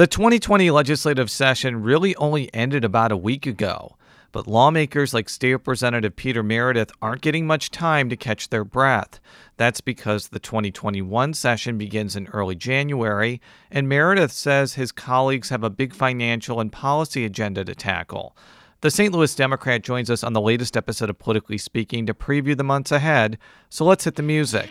The 2020 legislative session really only ended about a week ago, but lawmakers like State Representative Peter Meredith aren't getting much time to catch their breath. That's because the 2021 session begins in early January, and Meredith says his colleagues have a big financial and policy agenda to tackle. The St. Louis Democrat joins us on the latest episode of Politically Speaking to preview the months ahead, so let's hit the music.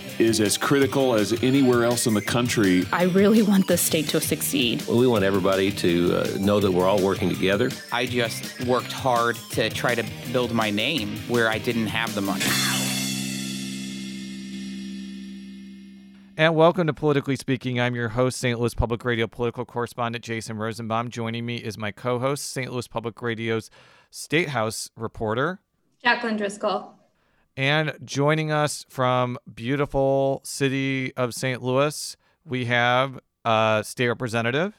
is as critical as anywhere else in the country. I really want the state to succeed. Well, we want everybody to uh, know that we're all working together. I just worked hard to try to build my name where I didn't have the money. And welcome to Politically Speaking. I'm your host, St. Louis Public Radio political correspondent Jason Rosenbaum. Joining me is my co host, St. Louis Public Radio's State House reporter, Jaclyn Driscoll. And joining us from beautiful city of St. Louis, we have uh, State Representative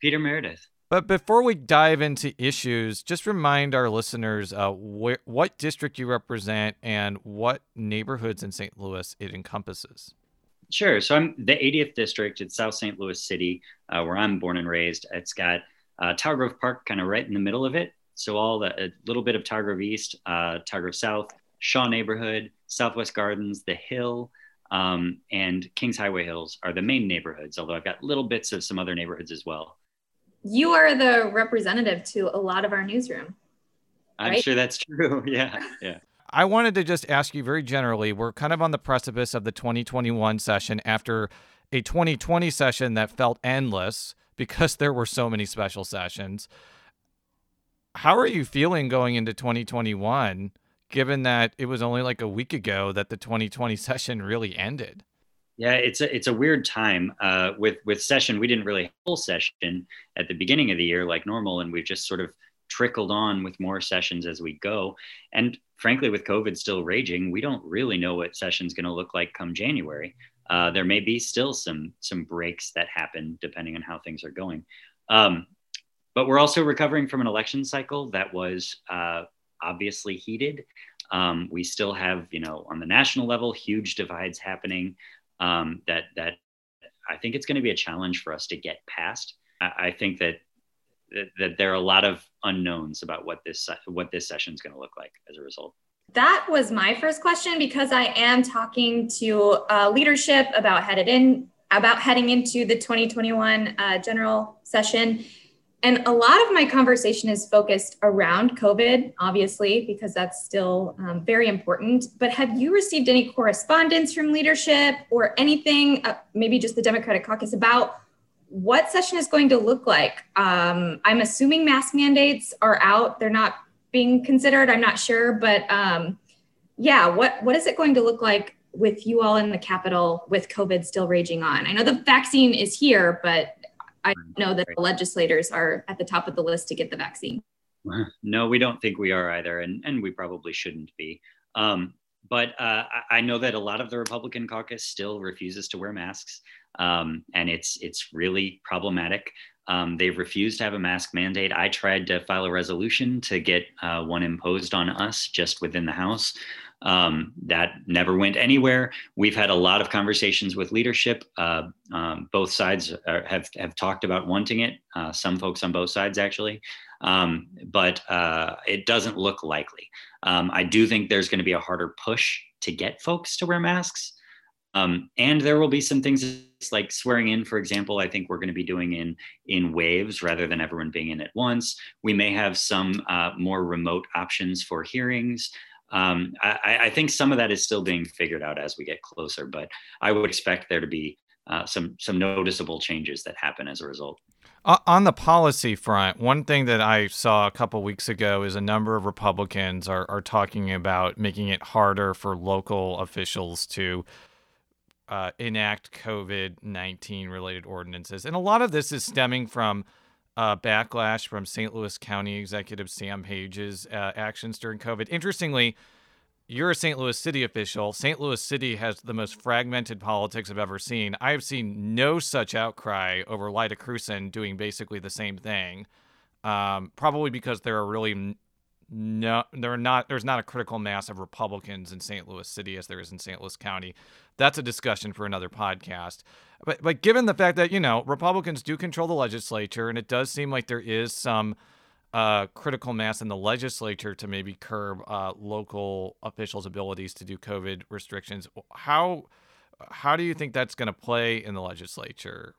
Peter Meredith. But before we dive into issues, just remind our listeners uh, wh- what district you represent and what neighborhoods in St. Louis it encompasses. Sure. So I'm the 80th district. It's South St. Louis City, uh, where I'm born and raised. It's got uh, Tower Grove Park kind of right in the middle of it. So all the a little bit of Tower Grove East, uh, Tower Grove South, Shaw neighborhood, Southwest Gardens, The Hill, um, and Kingshighway Hills are the main neighborhoods. Although I've got little bits of some other neighborhoods as well. You are the representative to a lot of our newsroom. I'm right? sure that's true. yeah, yeah. I wanted to just ask you very generally. We're kind of on the precipice of the 2021 session after a 2020 session that felt endless because there were so many special sessions. How are you feeling going into 2021, given that it was only like a week ago that the 2020 session really ended? Yeah, it's a it's a weird time. Uh, with with session, we didn't really full session at the beginning of the year like normal, and we've just sort of trickled on with more sessions as we go. And frankly, with COVID still raging, we don't really know what session's going to look like come January. Uh, there may be still some some breaks that happen depending on how things are going. Um, but we're also recovering from an election cycle that was uh, obviously heated. Um, we still have, you know, on the national level, huge divides happening. Um, that that I think it's going to be a challenge for us to get past. I, I think that that, that there are a lot of unknowns about what this what this session is going to look like as a result. That was my first question because I am talking to uh, leadership about headed in about heading into the 2021 uh, general session. And a lot of my conversation is focused around COVID, obviously, because that's still um, very important. But have you received any correspondence from leadership or anything, uh, maybe just the Democratic caucus, about what session is going to look like. Um, I'm assuming mask mandates are out. They're not being considered. I'm not sure, but um, yeah, what what is it going to look like with you all in the Capitol with COVID still raging on? I know the vaccine is here, but I know that the legislators are at the top of the list to get the vaccine. No, we don't think we are either, and and we probably shouldn't be. Um, but uh, I know that a lot of the Republican caucus still refuses to wear masks um, and it's it's really problematic. Um, they've refused to have a mask mandate. I tried to file a resolution to get uh, one imposed on us just within the House. Um, that never went anywhere. We've had a lot of conversations with leadership. Uh, um, both sides are, have have talked about wanting it. Uh, some folks on both sides actually, um, but uh, it doesn't look likely. Um, I do think there's going to be a harder push to get folks to wear masks. Um, and there will be some things like swearing in, for example, I think we're going to be doing in in waves rather than everyone being in at once. We may have some uh, more remote options for hearings. Um, I, I, think some of that is still being figured out as we get closer, but I would expect there to be uh, some some noticeable changes that happen as a result. On the policy front, one thing that I saw a couple weeks ago is a number of Republicans are, are talking about making it harder for local officials to uh, enact COVID 19 related ordinances. And a lot of this is stemming from uh, backlash from St. Louis County Executive Sam Page's uh, actions during COVID. Interestingly, you're a St. Louis City official. St. Louis City has the most fragmented politics I've ever seen. I have seen no such outcry over Lyda Krewson doing basically the same thing. Um, probably because there are really no, there are not. There's not a critical mass of Republicans in St. Louis City as there is in St. Louis County. That's a discussion for another podcast. But but given the fact that you know Republicans do control the legislature, and it does seem like there is some uh, critical mass in the legislature to maybe curb uh, local officials' abilities to do COVID restrictions. How how do you think that's going to play in the legislature?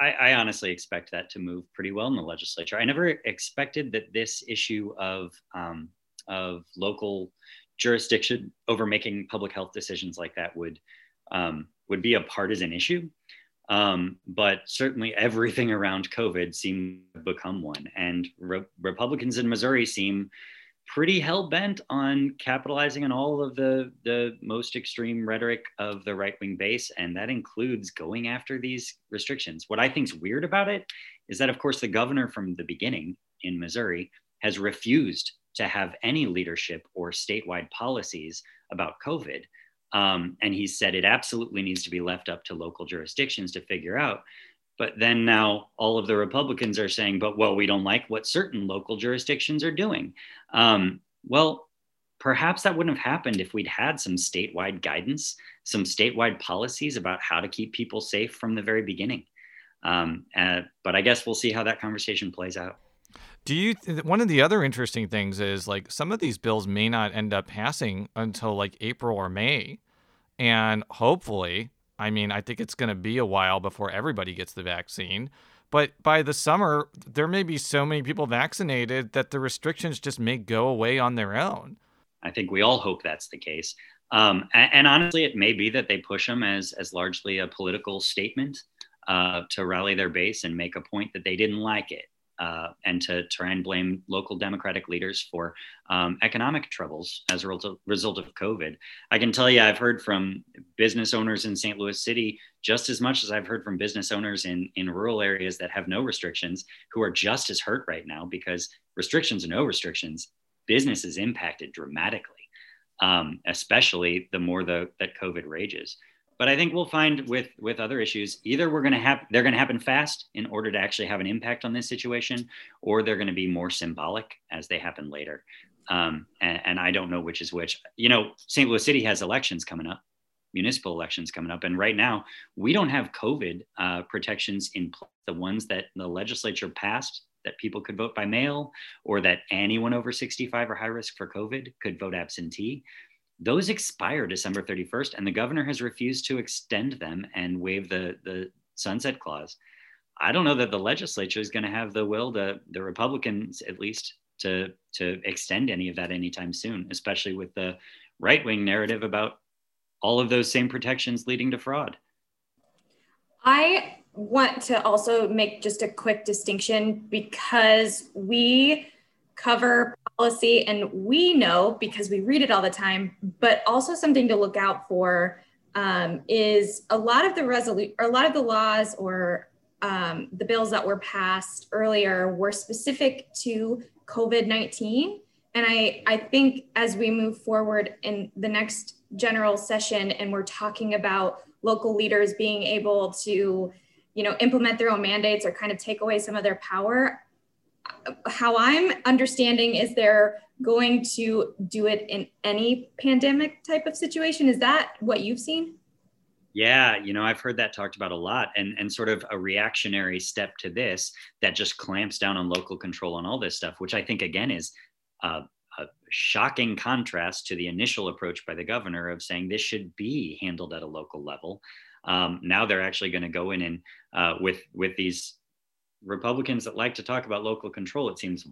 I, I, honestly expect that to move pretty well in the legislature. I never expected that this issue of um, of local jurisdiction over making public health decisions like that would um, would be a partisan issue. Um, but certainly everything around COVID seemed to become one. And re- Republicans in Missouri seem pretty hell bent on capitalizing on all of the, the most extreme rhetoric of the right wing base. And that includes going after these restrictions. What I think is weird about it is that, of course, the governor from the beginning in Missouri has refused to have any leadership or statewide policies about COVID. Um, and he said it absolutely needs to be left up to local jurisdictions to figure out. But then now all of the Republicans are saying, but well, we don't like what certain local jurisdictions are doing. Um, well, perhaps that wouldn't have happened if we'd had some statewide guidance, some statewide policies about how to keep people safe from the very beginning. Um, uh, but I guess we'll see how that conversation plays out. Do you? One of the other interesting things is like some of these bills may not end up passing until like April or May, and hopefully, I mean, I think it's going to be a while before everybody gets the vaccine. But by the summer, there may be so many people vaccinated that the restrictions just may go away on their own. I think we all hope that's the case. Um, and, and, honestly, it may be that they push them as as largely a political statement uh, to rally their base and make a point that they didn't like it uh, and to try and blame local Democratic leaders for um, economic troubles as a result of COVID. I can tell you, I've heard from business owners in St. Louis City just as much as I've heard from business owners in, in rural areas that have no restrictions who are just as hurt right now because restrictions or no restrictions, business is impacted dramatically, um, especially the more the, that COVID rages but I think we'll find with with other issues either we're going to have they're going to happen fast in order to actually have an impact on this situation, or they're going to be more symbolic as they happen later. Um, and, and I don't know which is which. You know, St. Louis City has elections coming up, municipal elections coming up, and right now we don't have COVID uh, protections in place. The ones that the legislature passed that people could vote by mail, or that anyone over 65 or high risk for COVID could vote absentee those expire December 31st, and the governor has refused to extend them and waive the, the sunset clause. I don't know that the legislature is going to have the will to, the Republicans at least, to, to extend any of that anytime soon, especially with the right wing narrative about all of those same protections leading to fraud. I want to also make just a quick distinction because we cover policy and we know because we read it all the time but also something to look out for um, is a lot of the resolute a lot of the laws or um, the bills that were passed earlier were specific to covid-19 and I, I think as we move forward in the next general session and we're talking about local leaders being able to you know implement their own mandates or kind of take away some of their power how I'm understanding is they're going to do it in any pandemic type of situation. Is that what you've seen? Yeah, you know, I've heard that talked about a lot and and sort of a reactionary step to this that just clamps down on local control on all this stuff, which I think again is a shocking contrast to the initial approach by the governor of saying this should be handled at a local level. Um, now they're actually going to go in and uh, with with these Republicans that like to talk about local control, it seems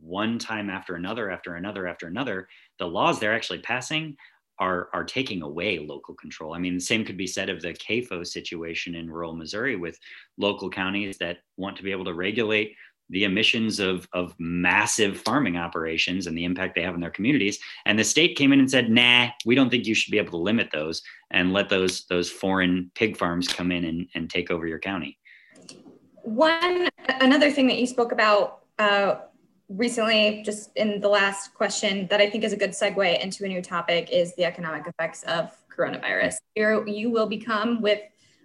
one time after another, after another, after another, the laws they're actually passing are are taking away local control. I mean, the same could be said of the CAFO situation in rural Missouri with local counties that want to be able to regulate the emissions of, of massive farming operations and the impact they have in their communities. And the state came in and said, nah, we don't think you should be able to limit those and let those those foreign pig farms come in and, and take over your county. One another thing that you spoke about uh, recently, just in the last question, that I think is a good segue into a new topic is the economic effects of coronavirus. You will become with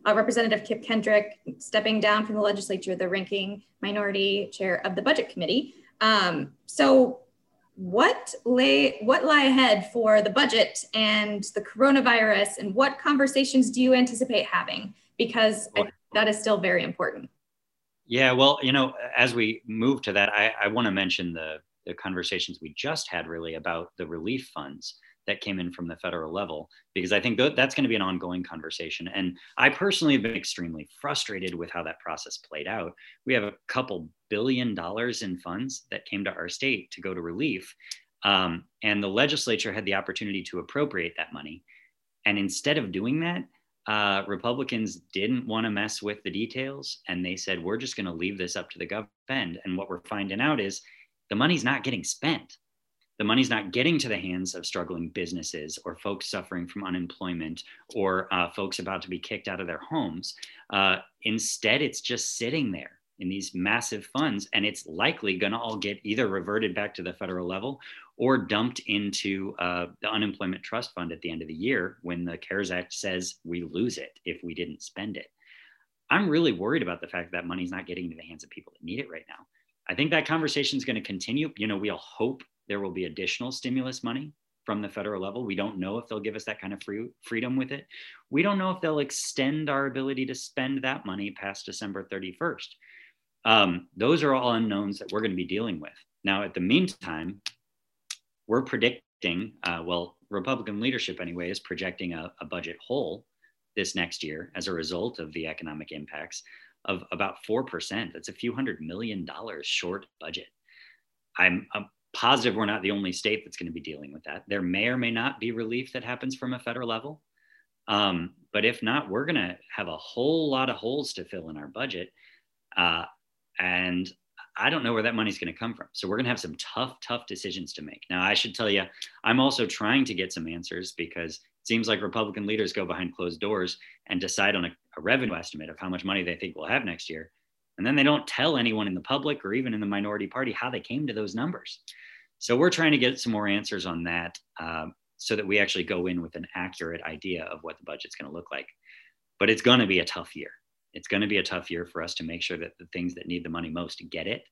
uh, Representative Kip Kendrick stepping down from the legislature, the ranking minority chair of the budget committee. Um, so, what lay what lie ahead for the budget and the coronavirus, and what conversations do you anticipate having? Because that is still very important. Yeah, well, you know, as we move to that, I, I want to mention the the conversations we just had really about the relief funds that came in from the federal level because I think th- that's going to be an ongoing conversation. And I personally have been extremely frustrated with how that process played out. We have a couple billion dollars in funds that came to our state to go to relief, um, and the legislature had the opportunity to appropriate that money. And instead of doing that, uh, Republicans didn't want to mess with the details, and they said, "We're just going to leave this up to the government." And what we're finding out is the money's not getting spent the money's not getting to the hands of struggling businesses or folks suffering from unemployment or uh, folks about to be kicked out of their homes. Uh, instead, it's just sitting there in these massive funds, and it's likely going to all get either reverted back to the federal level or dumped into uh, the unemployment trust fund at the end of the year when the CARES Act says we lose it if we didn't spend it. I'm really worried about the fact that money's not getting into the hands of people that need it right now. I think that conversation is going to continue. You know, we all hope there will be additional stimulus money from the federal level. We don't know if they'll give us that kind of free, freedom with it. We don't know if they'll extend our ability to spend that money past December 31st. Um, those are all unknowns that we're going to be dealing with. Now, at the meantime, we're predicting, uh, well, Republican leadership anyway is projecting a, a budget hole this next year as a result of the economic impacts of about 4%. That's a few hundred million dollars short budget. I'm, I'm positive we're not the only state that's going to be dealing with that. There may or may not be relief that happens from a federal level. Um, but if not, we're going to have a whole lot of holes to fill in our budget. Uh, and I don't know where that money's going to come from. So we're going to have some tough, tough decisions to make. Now, I should tell you, I'm also trying to get some answers because it seems like Republican leaders go behind closed doors and decide on a, a revenue estimate of how much money they think we'll have next year. And then they don't tell anyone in the public or even in the minority party how they came to those numbers. So we're trying to get some more answers on that um, so that we actually go in with an accurate idea of what the budget's going to look like. But it's going to be a tough year. It's going to be a tough year for us to make sure that the things that need the money most get it.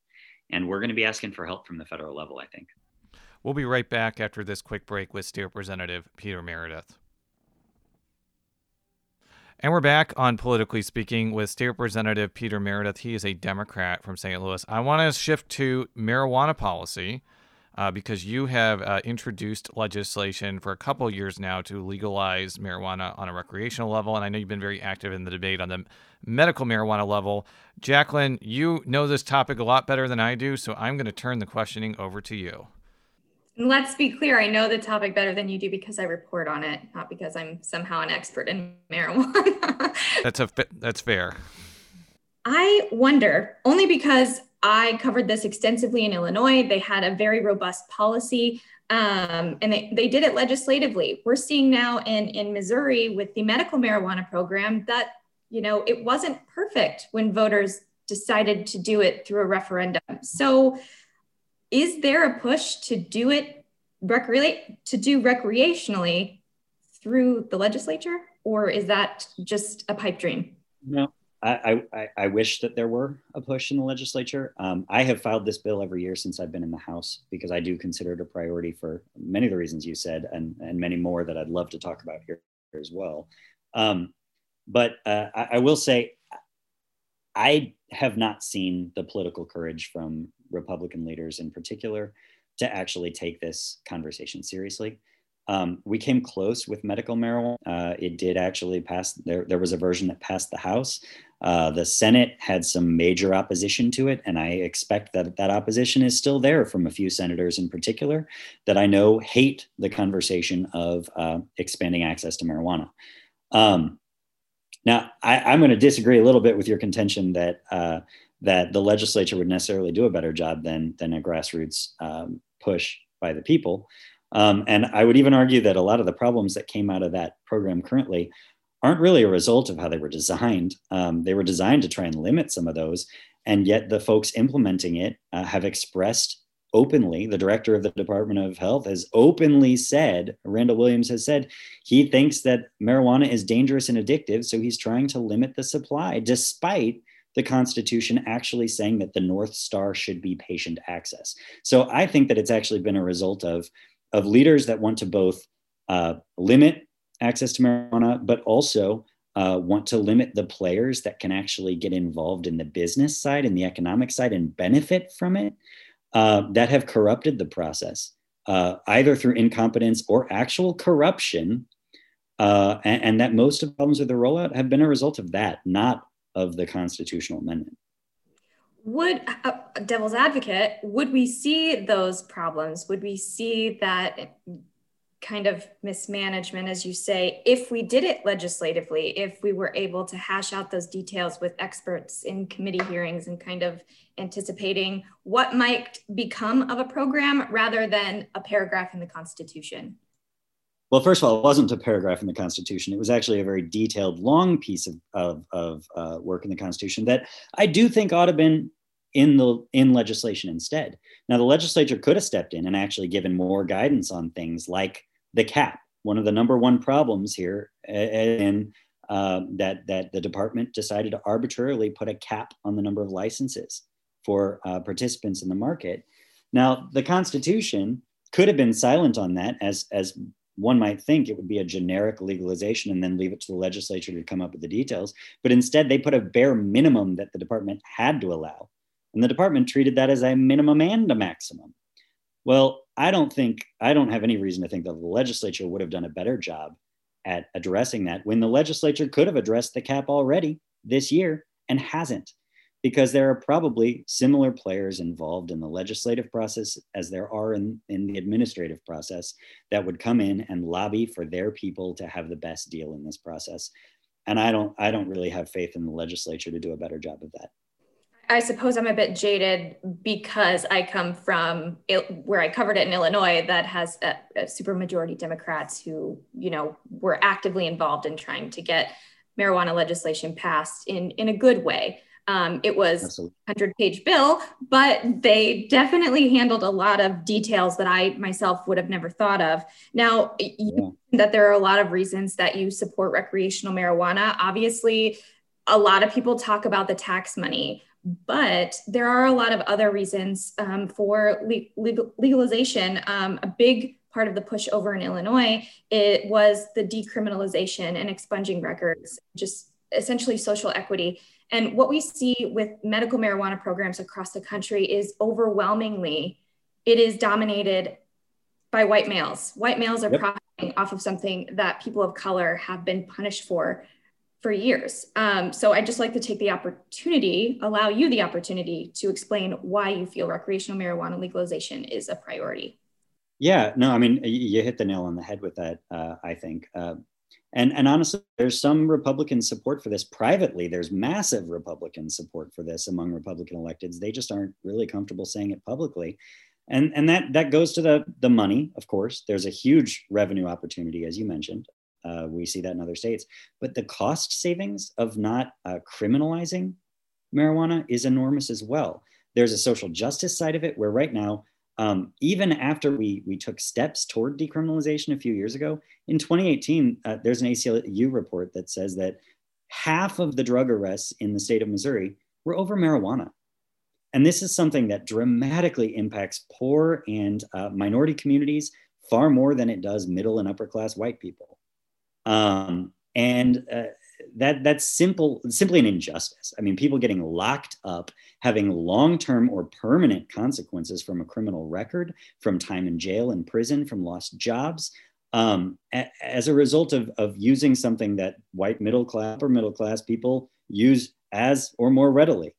And we're going to be asking for help from the federal level, I think. We'll be right back after this quick break with State Representative Peter Meredith. And we're back on Politically Speaking with State Representative Peter Meredith. He is a Democrat from St. Louis. I want to shift to marijuana policy uh, because you have uh, introduced legislation for a couple years now to legalize marijuana on a recreational level. And I know you've been very active in the debate on the medical marijuana level. Jaclyn, you know this topic a lot better than I do, so I'm going to turn the questioning over to you. Let's be clear. I know the topic better than you do because I report on it, not because I'm somehow an expert in marijuana. that's a that's fair. I wonder only because I covered this extensively in Illinois. They had a very robust policy, um, and they, they did it legislatively. We're seeing now in in Missouri with the medical marijuana program that you know it wasn't perfect when voters decided to do it through a referendum. So is there a push to do it to do recreationally through the legislature or is that just a pipe dream no I, I, I wish that there were a push in the legislature. Um, I have filed this bill every year since I've been in the House because I do consider it a priority for many of the reasons you said, and, and many more that I'd love to talk about here, here as well. Um, but uh, I, I will say, I have not seen the political courage from Republican leaders in particular to actually take this conversation seriously. Um, we came close with medical marijuana. Uh, it did actually pass. There, there was a version that passed the House. Uh, the Senate had some major opposition to it, and I expect that that opposition is still there from a few senators in particular that I know hate the conversation of uh, expanding access to marijuana. Um, now, I, am going to disagree a little bit with your contention that uh, that the legislature would necessarily do a better job than than a grassroots um, push by the people. Um, and I would even argue that a lot of the problems that came out of that program currently aren't really a result of how they were designed. Um, they were designed to try and limit some of those, and yet the folks implementing it uh, have expressed openly, the director of the Department of Health has openly said, Randall Williams has said, he thinks that marijuana is dangerous and addictive. So he's trying to limit the supply, despite the Constitution actually saying that the North Star should be patient access. So I think that it's actually been a result of, of leaders that want to both uh, limit access to marijuana, but also uh, want to limit the players that can actually get involved in the business side and the economic side and benefit from it uh, that have corrupted the process, uh, either through incompetence or actual corruption. Uh, and, and, that most of the problems with the rollout have been a result of that, not of the constitutional amendment. Would uh, devil's advocate, would we see those problems? Would we see that kind of mismanagement, as you say, if we did it legislatively, if we were able to hash out those details with experts in committee hearings and kind of anticipating what might become of a program rather than a paragraph in the Constitution? Well, first of all, it wasn't a paragraph in the Constitution. It was actually a very detailed, long piece of, of, of uh, work in the Constitution that I do think ought to have been in the in legislation instead. Now, the legislature could have stepped in and actually given more guidance on things like the cap. One of the number one problems here, and uh, that that the department decided to arbitrarily put a cap on the number of licenses for uh, participants in the market. Now, the Constitution could have been silent on that, as as one might think it would be a generic legalization and then leave it to the legislature to come up with the details. But instead, they put a bare minimum that the department had to allow. And the department treated that as a minimum and a maximum. Well, I don't think, I don't have any reason to think that the legislature would have done a better job at addressing that when the legislature could have addressed the cap already this year and hasn't because there are probably similar players involved in the legislative process as there are in, in the administrative process that would come in and lobby for their people to have the best deal in this process. And i don't i don't really have faith in the legislature to do a better job of that I suppose I'm a bit jaded because I come from where I covered it in Illinois that has a, a super majority Democrats who, you know, were actively involved in trying to get marijuana legislation passed in, in a good way. Um, it was a 100 page bill, but they definitely handled a lot of details that I myself would have never thought of. Now, yeah. that there are a lot of reasons that you support recreational marijuana. Obviously, a lot of people talk about the tax money but there are a lot of other reasons um, for legal, legalization. Um, a big part of the push over in Illinois it was the decriminalization and expunging records, just essentially social equity. And what we see with medical marijuana programs across the country is overwhelmingly it is dominated by white males. White males are yep. profiting off of something that people of color have been punished for for years. Um, so I'd just like to take the opportunity, allow you the opportunity to explain why you feel recreational marijuana legalization is a priority. Yeah, no, I mean, you hit the nail on the head with that, uh, I think. Uh, and, and honestly, there's some Republican support for this privately. There's massive Republican support for this among Republican electeds. They just aren't really comfortable saying it publicly. And, and that, that goes to the, the money, of course. There's a huge revenue opportunity, as you mentioned. Uh, we see that in other states. But the cost savings of not uh, criminalizing marijuana is enormous as well. There's a social justice side of it where right now, um, even after we, we took steps toward decriminalization a few years ago, in 2018, uh, there's an ACLU report that says that half of the drug arrests in the state of Missouri were over marijuana. And this is something that dramatically impacts poor and uh, minority communities far more than it does middle and upper class white people. Um, and uh, that that's simple, simply an injustice. I mean, people getting locked up, having long-term or permanent consequences from a criminal record, from time in jail and prison, from lost jobs, um, a- as a result of, of using something that white middle class or middle class people use as or more readily.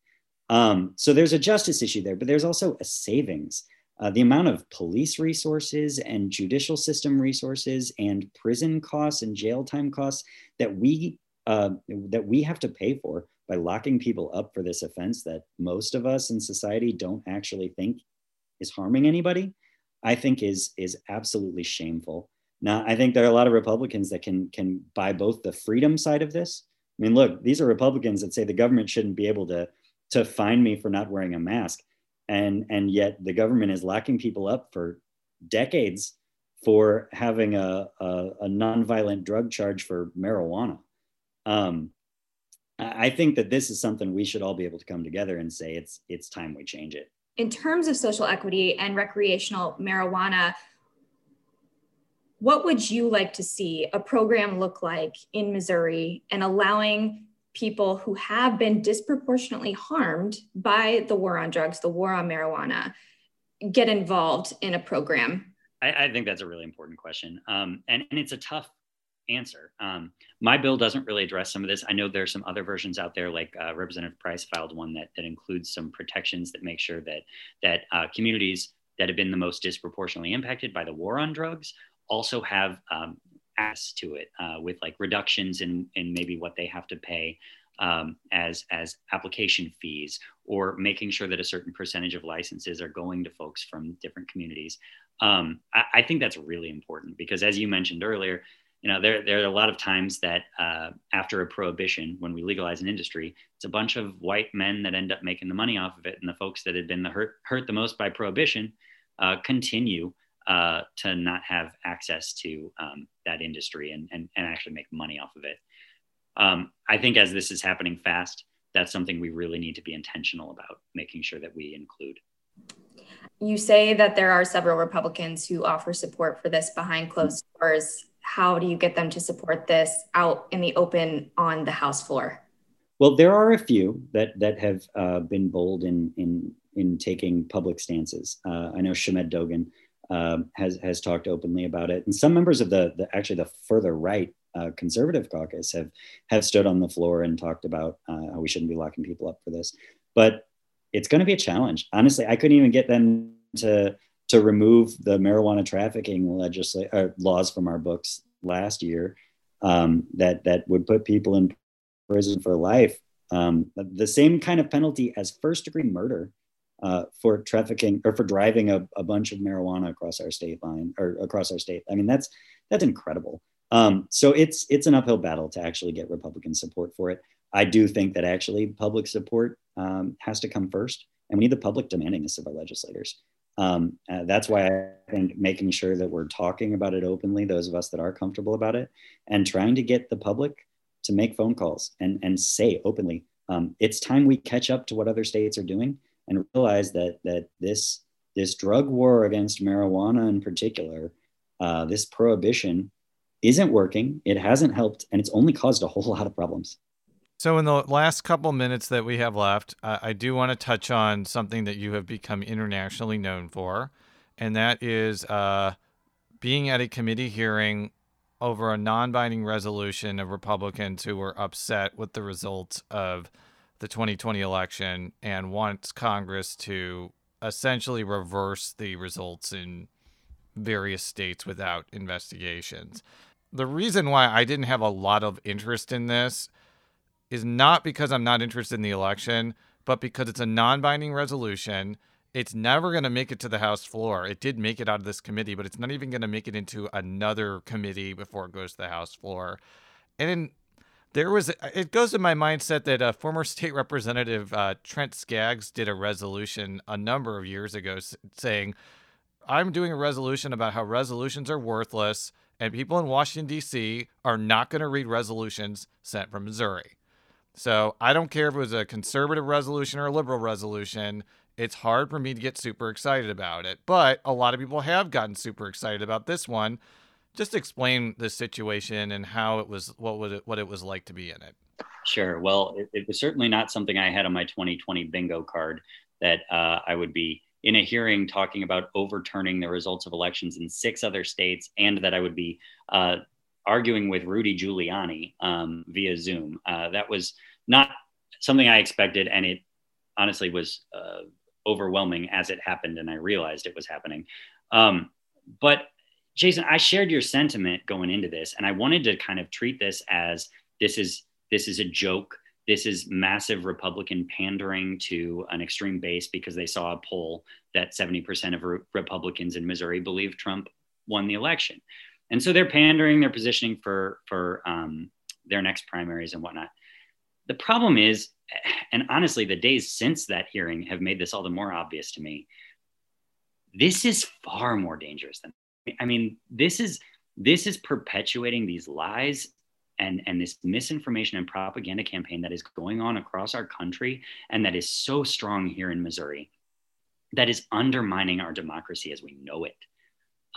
Um, so there's a justice issue there, but there's also a savings uh, the amount of police resources and judicial system resources and prison costs and jail time costs that we uh, that we have to pay for by locking people up for this offense that most of us in society don't actually think is harming anybody, I think is is absolutely shameful. Now, I think there are a lot of Republicans that can can buy both the freedom side of this. I mean, look, these are Republicans that say the government shouldn't be able to to fine me for not wearing a mask, and and yet the government is locking people up for decades for having a a, a nonviolent drug charge for marijuana. Um, I think that this is something we should all be able to come together and say it's it's time we change it. In terms of social equity and recreational marijuana, what would you like to see a program look like in Missouri and allowing people who have been disproportionately harmed by the war on drugs, the war on marijuana, get involved in a program? I, I think that's a really important question. Um, and, and it's a tough answer. Um, my bill doesn't really address some of this. I know there's some other versions out there, like uh, Representative Price filed one that, that includes some protections that make sure that, that uh, communities that have been the most disproportionately impacted by the war on drugs also have um, to it uh, with like reductions in, in maybe what they have to pay um, as, as application fees or making sure that a certain percentage of licenses are going to folks from different communities. Um, I, I, think that's really important because as you mentioned earlier, you know, there, there are a lot of times that uh, after a prohibition, when we legalize an industry, it's a bunch of white men that end up making the money off of it. And the folks that had been the hurt, hurt the most by prohibition uh, continue uh, to not have access to um, that industry and, and, and actually make money off of it. Um, I think as this is happening fast, that's something we really need to be intentional about making sure that we include. You say that there are several Republicans who offer support for this behind closed doors. How do you get them to support this out in the open on the House floor? Well, there are a few that that have uh, been bold in in in taking public stances. Uh, I know Shamed Dogan um, has has talked openly about it, and some members of the, the actually the further right uh, conservative caucus have have stood on the floor and talked about uh, how we shouldn't be locking people up for this. But it's going to be a challenge. Honestly, I couldn't even get them to to remove the marijuana trafficking legisla- uh, laws from our books last year um, that that would put people in prison for life. Um, the same kind of penalty as first degree murder uh, for trafficking or for driving a, a, bunch of marijuana across our state line or across our state. I mean, that's that's incredible. Um, so it's it's an uphill battle to actually get Republican support for it. I do think that actually public support um, has to come first, and we need the public demanding this of our legislators. Um, uh, that's why I think making sure that we're talking about it openly, those of us that are comfortable about it, and trying to get the public to make phone calls and and say openly, um, it's time we catch up to what other states are doing and realize that that this this drug war against marijuana in particular, uh, this prohibition, isn't working. It hasn't helped, and it's only caused a whole lot of problems. So, in the last couple minutes that we have left, I do want to touch on something that you have become internationally known for, and that is uh, being at a committee hearing over a non binding resolution of Republicans who were upset with the results of the 2020 election and wants Congress to essentially reverse the results in various states without investigations. The reason why I didn't have a lot of interest in this is not because I'm not interested in the election, but because it's a non binding resolution. It's never going to make it to the House floor. It did make it out of this committee, but it's not even going to make it into another committee before it goes to the House floor. And there was it goes to my mindset that uh, former state representative uh, Trent Skaggs did a resolution a number of years ago saying, "I'm doing a resolution about how resolutions are worthless, and people in Washington D.C. are not going to read resolutions sent from Missouri." So I don't care if it was a conservative resolution or a liberal resolution. It's hard for me to get super excited about it, but a lot of people have gotten super excited about this one just explain the situation and how it was what was it what it was like to be in it. Sure. Well it, it was certainly not something i had on my 2020 bingo card that uh, i would be in a hearing talking about overturning the results of elections in six other states and that i would be uh, arguing with rudy giuliani um, via zoom. Uh, that was not something i expected and it honestly was uh, overwhelming as it happened and i realized it was happening. Um, but Jason, I shared your sentiment going into this, and I wanted to kind of treat this as this is this is a joke. This is massive Republican pandering to an extreme base because they saw a poll that 70% of re- Republicans in Missouri believe Trump won the election. and so they're pandering, they're positioning for for um, their next primaries and whatnot. The problem is, and honestly, the days since that hearing have made this all the more obvious to me. This is far more dangerous than I mean, this is this is perpetuating these lies and, and this misinformation and propaganda campaign that is going on across our country and that is so strong here in Missouri that is undermining our democracy as we know it.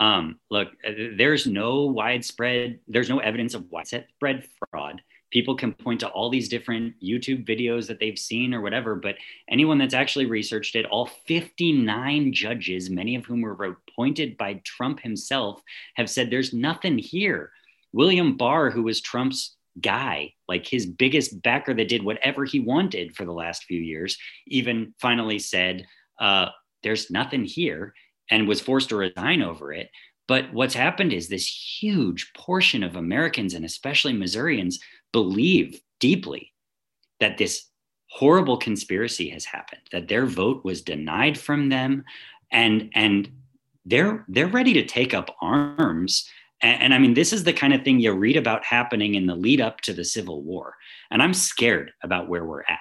Um, look, uh, there's no widespread, there's no evidence of widespread fraud. People can point to all these different YouTube videos that they've seen or whatever, but anyone that's actually researched it, all 59 judges, many of whom were appointed by Trump himself, have said there's nothing here. William Barr, who was Trump's guy, like his biggest backer that did whatever he wanted for the last few years, even finally said, uh, There's nothing here and was forced to resign over it. But what's happened is this huge portion of Americans and especially Missourians believe deeply that this horrible conspiracy has happened, that their vote was denied from them, and and they're they're ready to take up arms. And, and I mean, this is the kind of thing you read about happening in the lead up to the Civil War. And I'm scared about where we're at.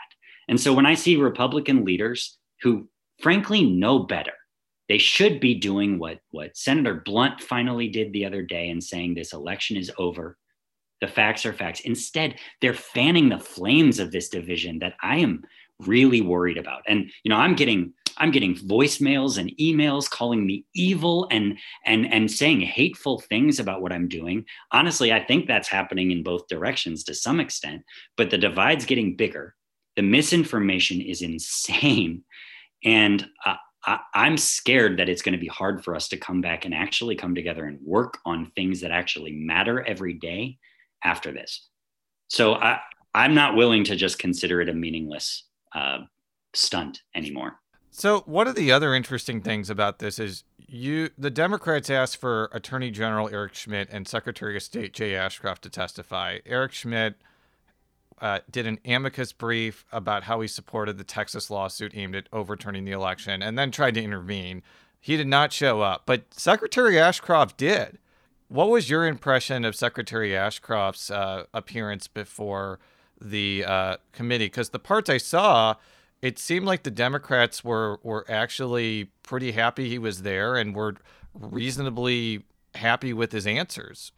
And so when I see Republican leaders who frankly know better they should be doing what, what Senator Blunt finally did the other day and saying this election is over. The facts are facts. Instead, they're fanning the flames of this division that I am really worried about. And you know, I'm getting I'm getting voicemails and emails calling me evil and and and saying hateful things about what I'm doing. Honestly, I think that's happening in both directions to some extent, but the divide's getting bigger. The misinformation is insane. And uh, I, am scared that it's going to be hard for us to come back and actually come together and work on things that actually matter every day after this. So I, I'm not willing to just consider it a meaningless uh, stunt anymore. So one of the other interesting things about this is you the Democrats asked for Attorney General Eric Schmitt and Secretary of State Jay Ashcroft to testify. Eric Schmitt uh, did an amicus brief about how he supported the Texas lawsuit aimed at overturning the election and then tried to intervene. He did not show up, but Secretary Ashcroft did. What was your impression of Secretary Ashcroft's uh, appearance before the uh, committee? Because the parts I saw, it seemed like the Democrats were were actually pretty happy he was there and were reasonably happy with his answers.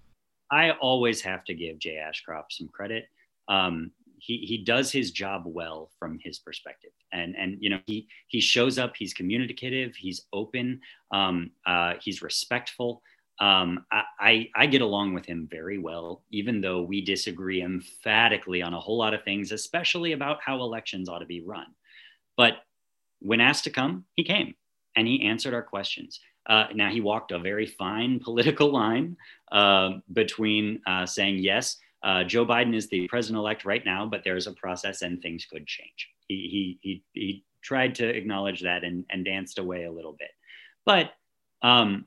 I always have to give Jay Ashcroft some credit um, he he does his job well from his perspective, and and you know he he shows up. He's communicative. He's open. Um, uh, he's respectful. Um, I, I, I get along with him very well, even though we disagree emphatically on a whole lot of things, especially about how elections ought to be run. But when asked to come, he came and he answered our questions. Uh, now he walked a very fine political line uh, between uh, saying yes uh, Joe Biden is the president elect right now, but there's a process and things could change. He, he, he, he tried to acknowledge that and, and danced away a little bit. But um,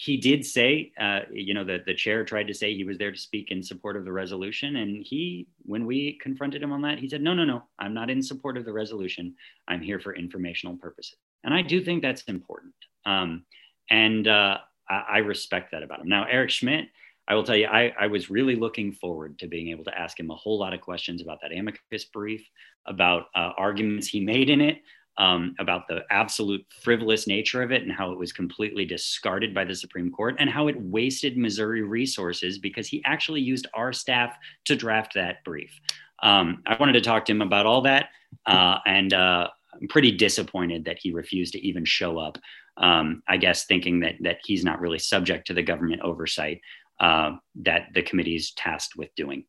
he did say, uh, you know, the, the chair tried to say he was there to speak in support of the resolution. And he, when we confronted him on that, he said, no, no, no, I'm not in support of the resolution. I'm here for informational purposes. And I do think that's important. Um, and uh, I, I respect that about him. Now, Eric Schmitt, I will tell you, I, I, was really looking forward to being able to ask him a whole lot of questions about that amicus brief, about uh, arguments he made in it, um, about the absolute frivolous nature of it and how it was completely discarded by the Supreme Court and how it wasted Missouri resources because he actually used our staff to draft that brief. Um, I wanted to talk to him about all that, uh, and uh, I'm pretty disappointed that he refused to even show up. Um, I guess thinking that that he's not really subject to the government oversight uh, that the committee is tasked with doing.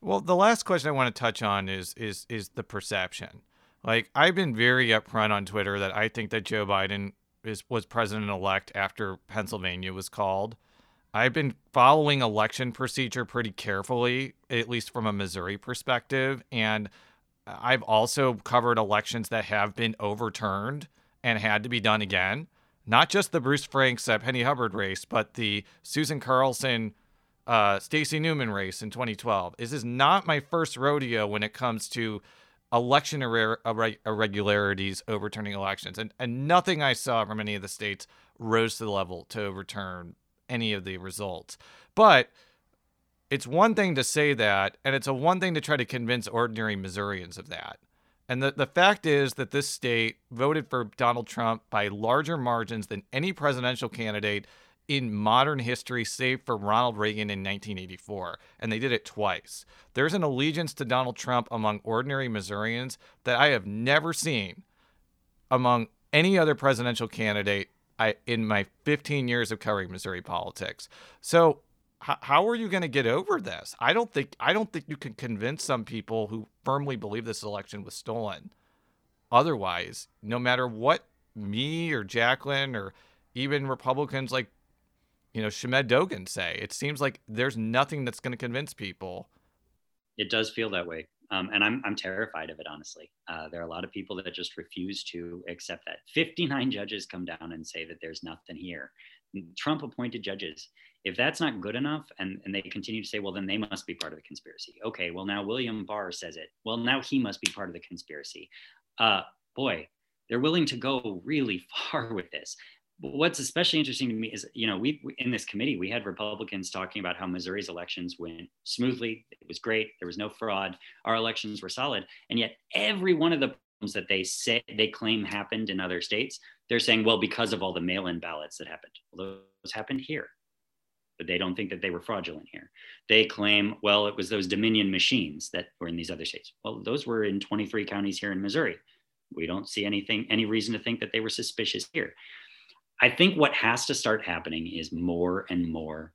Well, the last question I want to touch on is is is the perception. Like I've been very upfront on Twitter that I think that Joe Biden is was president elect after Pennsylvania was called. I've been following election procedure pretty carefully, at least from a Missouri perspective, and I've also covered elections that have been overturned and had to be done again not just the Bruce Franks uh, Penny Hubbard race, but the Susan Carlson uh, Stacey Newman race in 2012. This is not my first rodeo when it comes to election irre- irregularities overturning elections, and and nothing I saw from any of the states rose to the level to overturn any of the results. But it's one thing to say that, and it's a one thing to try to convince ordinary Missourians of that. And the, the fact is that this state voted for Donald Trump by larger margins than any presidential candidate in modern history, save for Ronald Reagan in 1984. And they did it twice. There's an allegiance to Donald Trump among ordinary Missourians that I have never seen among any other presidential candidate I, in my 15 years of covering Missouri politics. So how, how are you going to get over this? I don't think I don't think you can convince some people who firmly believe this election was stolen. Otherwise, no matter what me or Jaclyn or even Republicans like you know Shamed Dogan say, it seems like there's nothing that's going to convince people. It does feel that way. Um, and I'm, I'm terrified of it, honestly. Uh, there are a lot of people that just refuse to accept that. 59 judges come down and say that there's nothing here. Trump appointed judges if that's not good enough and, and they continue to say well then they must be part of the conspiracy okay well now william barr says it well now he must be part of the conspiracy uh, boy they're willing to go really far with this what's especially interesting to me is you know we in this committee we had republicans talking about how missouri's elections went smoothly it was great there was no fraud our elections were solid and yet every one of the problems that they say they claim happened in other states they're saying well because of all the mail-in ballots that happened well, those happened here but they don't think that they were fraudulent here. They claim, well, it was those Dominion machines that were in these other states. Well, those were in 23 counties here in Missouri. We don't see anything, any reason to think that they were suspicious here. I think what has to start happening is more and more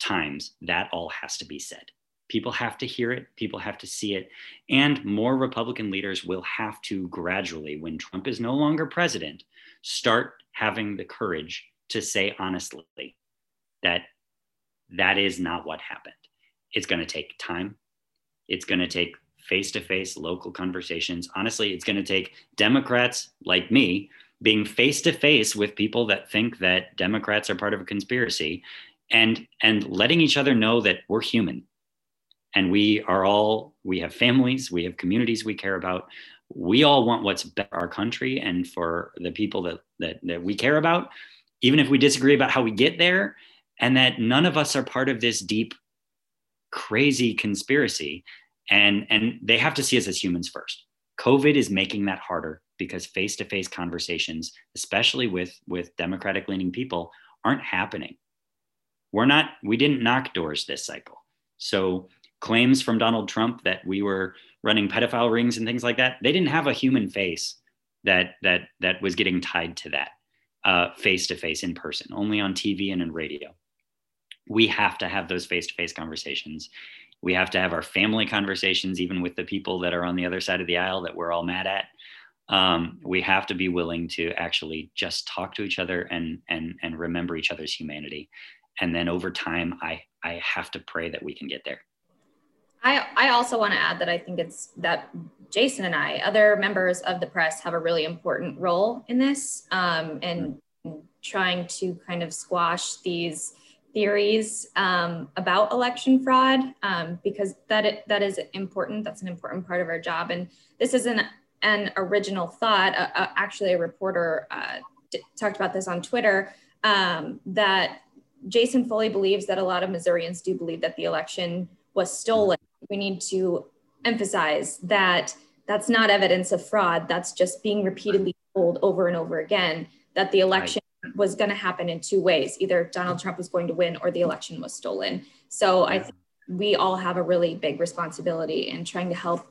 times that all has to be said. People have to hear it, people have to see it, and more Republican leaders will have to gradually, when Trump is no longer president, start having the courage to say honestly that that is not what happened. It's going to take time. It's going to take face to face local conversations. Honestly, it's going to take Democrats like me being face to face with people that think that Democrats are part of a conspiracy and and letting each other know that we're human. And we are all we have families, we have communities we care about. We all want what's for our country and for the people that that that we care about even if we disagree about how we get there and that none of us are part of this deep crazy conspiracy. And and they have to see us as humans first covid is making that harder because face-to-face conversations especially with with democratic leaning people aren't happening. We're not we didn't knock doors this cycle. So claims from donald trump that we were running pedophile rings and things like that they didn't have a human face that that that was getting tied to that face to face in person only on tv and in radio. We have to have those face-to-face conversations we have to have our family conversations even with the people that are on the other side of the aisle that we're all mad at. Um, we have to be willing to actually just talk to each other and and and remember each other's humanity. And then over time i i have to pray that we can get there. I i also want to add that i think it's that jason and i other members of the press have a really important role in this um, and trying to kind of squash these theories um, about election fraud um, because that it, that is important. That's an important part of our job. And this isn't an original thought. Uh, uh, actually, a reporter uh, talked about this on Twitter um, that Jason fully believes that a lot of Missourians do believe that the election was stolen. We need to emphasize that that's not evidence of fraud. That's just being repeatedly told over and over again that the election was going to happen in two ways either Donald Trump was going to win or the election was stolen. So I think we all have a really big responsibility in trying to help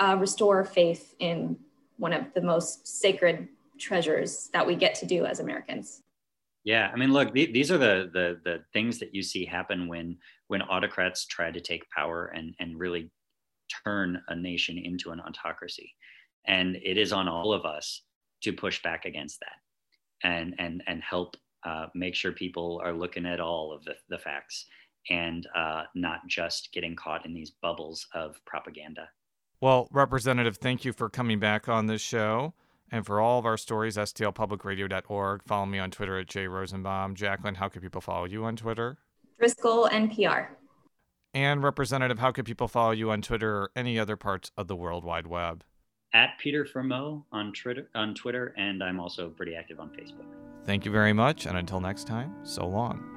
uh, restore faith in one of the most sacred treasures that we get to do as Americans. Yeah, I mean, look, th- these are the, the the things that you see happen when when autocrats try to take power and and really turn a nation into an autocracy, and it is on all of us to push back against that and and and help uh, make sure people are looking at all of the, the facts and uh, not just getting caught in these bubbles of propaganda. Well, Representative, thank you for coming back on this show. And for all of our stories, stlpublicradio.org. Follow me on Twitter at jrosenbaum. Jaclyn, how can people follow you on Twitter? Driscoll NPR. And Representative, how can people follow you on Twitter or any other parts of the World Wide Web? at Peter Fermo on Twitter, on Twitter, and I'm also pretty active on Facebook. Thank you very much, and until next time, so long.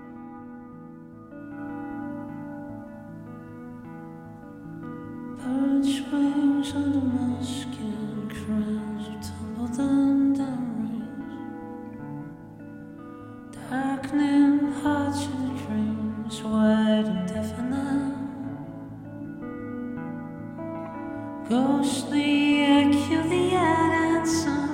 Birds wings tumble down. Darkening hearts dreams, wide and. Ghostly Herculean and some